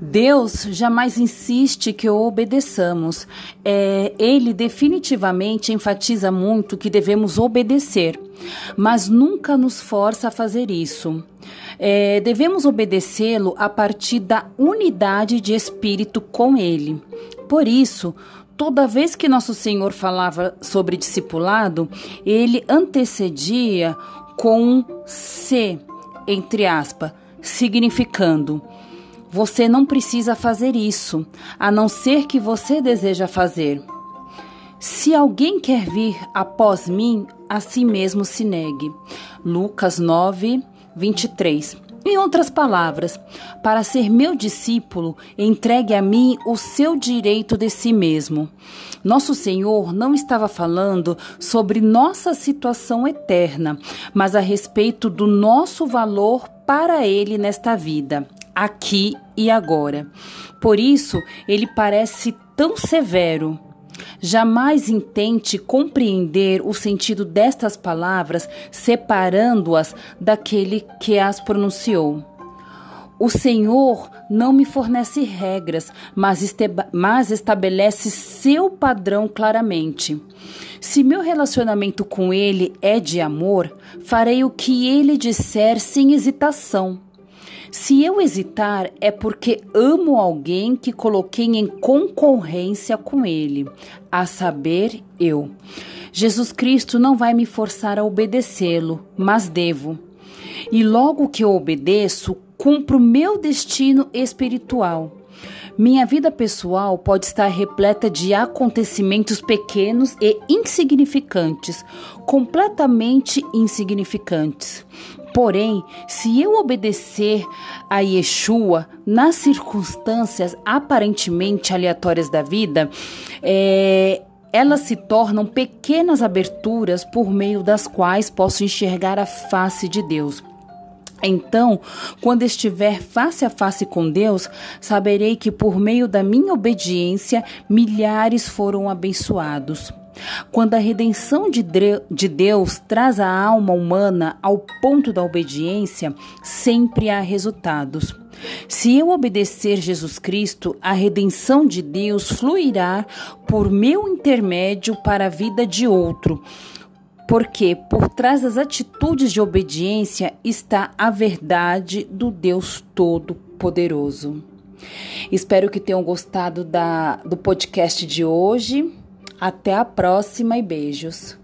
Deus jamais insiste que o obedeçamos. É, ele definitivamente enfatiza muito que devemos obedecer, mas nunca nos força a fazer isso. É, devemos obedecê-lo a partir da unidade de espírito com ele. Por isso, toda vez que nosso Senhor falava sobre discipulado, ele antecedia com um se, entre aspas, significando você não precisa fazer isso, a não ser que você deseja fazer. Se alguém quer vir após mim, a si mesmo se negue. Lucas 9, 23. Em outras palavras, para ser meu discípulo, entregue a mim o seu direito de si mesmo. Nosso Senhor não estava falando sobre nossa situação eterna, mas a respeito do nosso valor para Ele nesta vida aqui e agora. Por isso, ele parece tão severo. Jamais intente compreender o sentido destas palavras separando-as daquele que as pronunciou. O Senhor não me fornece regras, mas, mas, estabelece seu padrão claramente. Se meu relacionamento com Ele é de amor, farei o que Ele disser sem hesitação. Se eu hesitar, é porque amo alguém que coloquei em concorrência com ele, a saber, eu. Jesus Cristo não vai me forçar a obedecê-lo, mas devo. E logo que eu obedeço, cumpro meu destino espiritual. Minha vida pessoal pode estar repleta de acontecimentos pequenos e insignificantes, completamente insignificantes. Porém, se eu obedecer a Yeshua nas circunstâncias aparentemente aleatórias da vida, é, elas se tornam pequenas aberturas por meio das quais posso enxergar a face de Deus. Então, quando estiver face a face com Deus, saberei que por meio da minha obediência, milhares foram abençoados. Quando a redenção de Deus traz a alma humana ao ponto da obediência, sempre há resultados. Se eu obedecer Jesus Cristo, a redenção de Deus fluirá por meu intermédio para a vida de outro. Porque por trás das atitudes de obediência está a verdade do Deus Todo-Poderoso. Espero que tenham gostado da, do podcast de hoje. Até a próxima e beijos.